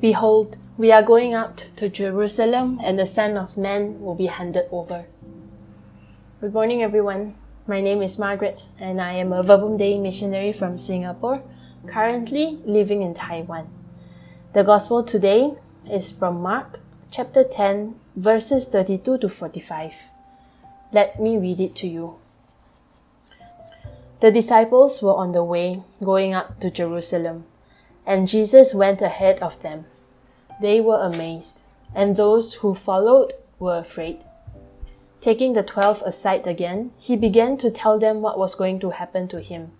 Behold, we are going up to Jerusalem, and the Son of Man will be handed over. Good morning, everyone. My name is Margaret, and I am a Verbum Dei missionary from Singapore, currently living in Taiwan. The Gospel today is from Mark chapter 10, verses 32 to 45. Let me read it to you. The disciples were on the way going up to Jerusalem, and Jesus went ahead of them. They were amazed, and those who followed were afraid. Taking the twelve aside again, he began to tell them what was going to happen to him.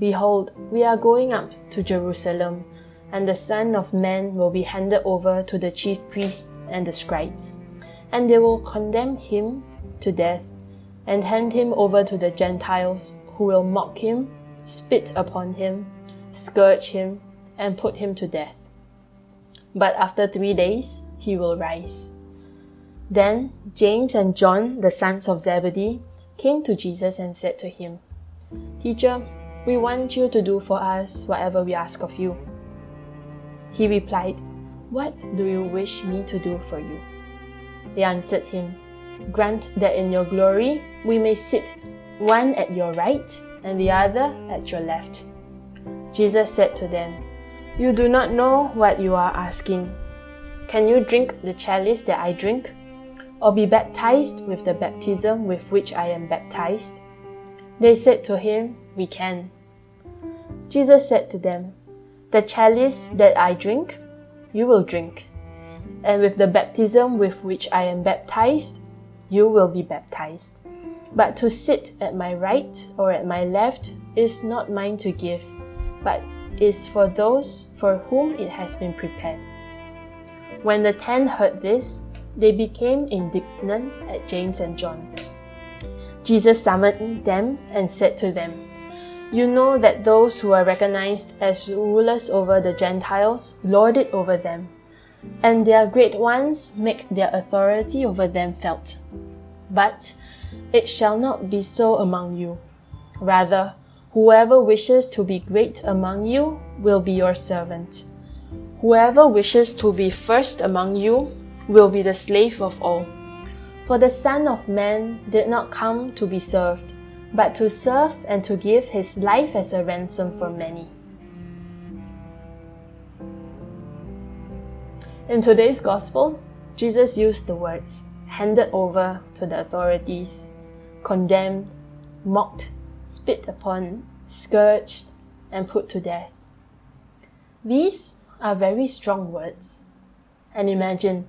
Behold, we are going up to Jerusalem, and the Son of Man will be handed over to the chief priests and the scribes, and they will condemn him to death and hand him over to the Gentiles, who will mock him, spit upon him, scourge him, and put him to death. But after three days, he will rise. Then James and John, the sons of Zebedee, came to Jesus and said to him, Teacher, we want you to do for us whatever we ask of you. He replied, What do you wish me to do for you? They answered him, Grant that in your glory we may sit, one at your right and the other at your left. Jesus said to them, You do not know what you are asking. Can you drink the chalice that I drink? Or be baptized with the baptism with which I am baptized? They said to him, We can. Jesus said to them, The chalice that I drink, you will drink, and with the baptism with which I am baptized, you will be baptized. But to sit at my right or at my left is not mine to give, but is for those for whom it has been prepared. When the ten heard this, they became indignant at James and John. Jesus summoned them and said to them, You know that those who are recognized as rulers over the Gentiles lord it over them, and their great ones make their authority over them felt. But it shall not be so among you. Rather, whoever wishes to be great among you will be your servant. Whoever wishes to be first among you will be the slave of all. For the Son of Man did not come to be served, but to serve and to give his life as a ransom for many. In today's Gospel, Jesus used the words handed over to the authorities, condemned, mocked, spit upon, scourged, and put to death. These are very strong words. And imagine,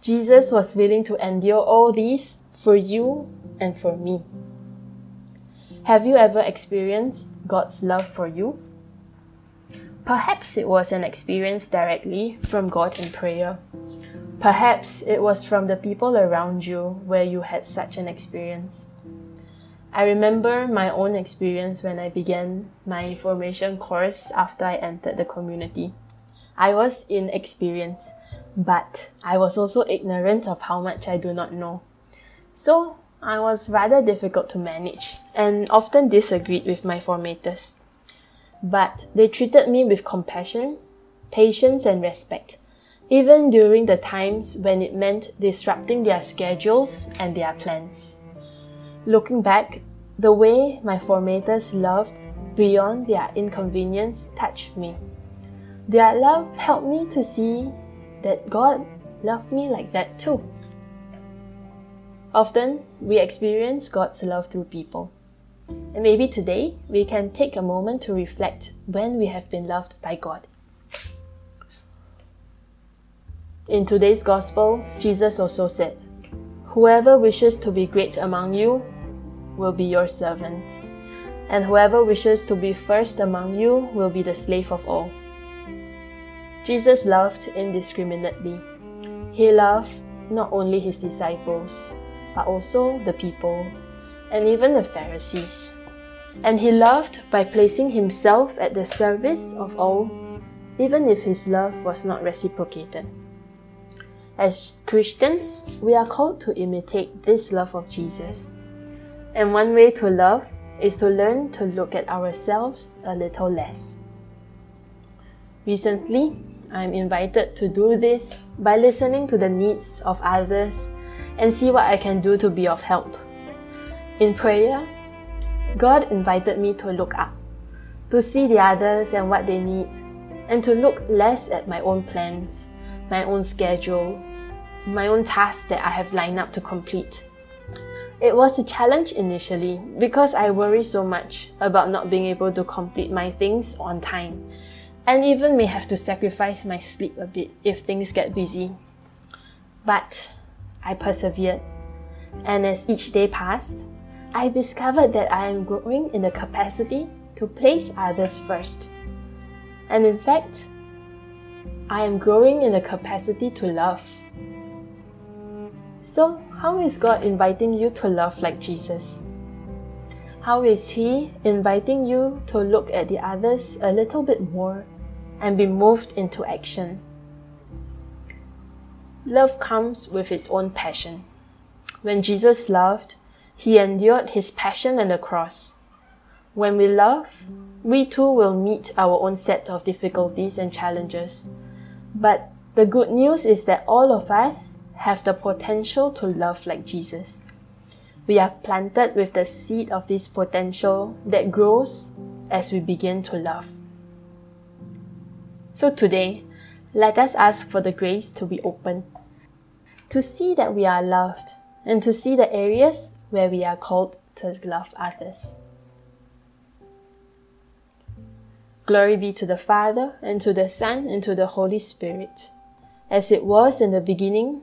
Jesus was willing to endure all these for you and for me. Have you ever experienced God's love for you? Perhaps it was an experience directly from God in prayer. Perhaps it was from the people around you where you had such an experience. I remember my own experience when I began my formation course after I entered the community. I was inexperienced, but I was also ignorant of how much I do not know. So I was rather difficult to manage and often disagreed with my formators. But they treated me with compassion, patience, and respect, even during the times when it meant disrupting their schedules and their plans. Looking back, the way my formators loved beyond their inconvenience touched me. Their love helped me to see that God loved me like that too. Often, we experience God's love through people. And maybe today we can take a moment to reflect when we have been loved by God. In today's Gospel, Jesus also said, Whoever wishes to be great among you will be your servant, and whoever wishes to be first among you will be the slave of all. Jesus loved indiscriminately. He loved not only his disciples, but also the people and even the Pharisees. And he loved by placing himself at the service of all, even if his love was not reciprocated. As Christians, we are called to imitate this love of Jesus. And one way to love is to learn to look at ourselves a little less. Recently, I'm invited to do this by listening to the needs of others and see what I can do to be of help. In prayer, God invited me to look up, to see the others and what they need, and to look less at my own plans, my own schedule, my own tasks that I have lined up to complete. It was a challenge initially because I worry so much about not being able to complete my things on time and even may have to sacrifice my sleep a bit if things get busy. But I persevered, and as each day passed, I discovered that I am growing in the capacity to place others first. And in fact, I am growing in the capacity to love. So, how is God inviting you to love like Jesus? How is He inviting you to look at the others a little bit more and be moved into action? Love comes with its own passion. When Jesus loved, He endured His passion on the cross. When we love, we too will meet our own set of difficulties and challenges. But the good news is that all of us have the potential to love like Jesus. We are planted with the seed of this potential that grows as we begin to love. So today, let us ask for the grace to be open, to see that we are loved, and to see the areas where we are called to love others. Glory be to the Father, and to the Son, and to the Holy Spirit, as it was in the beginning,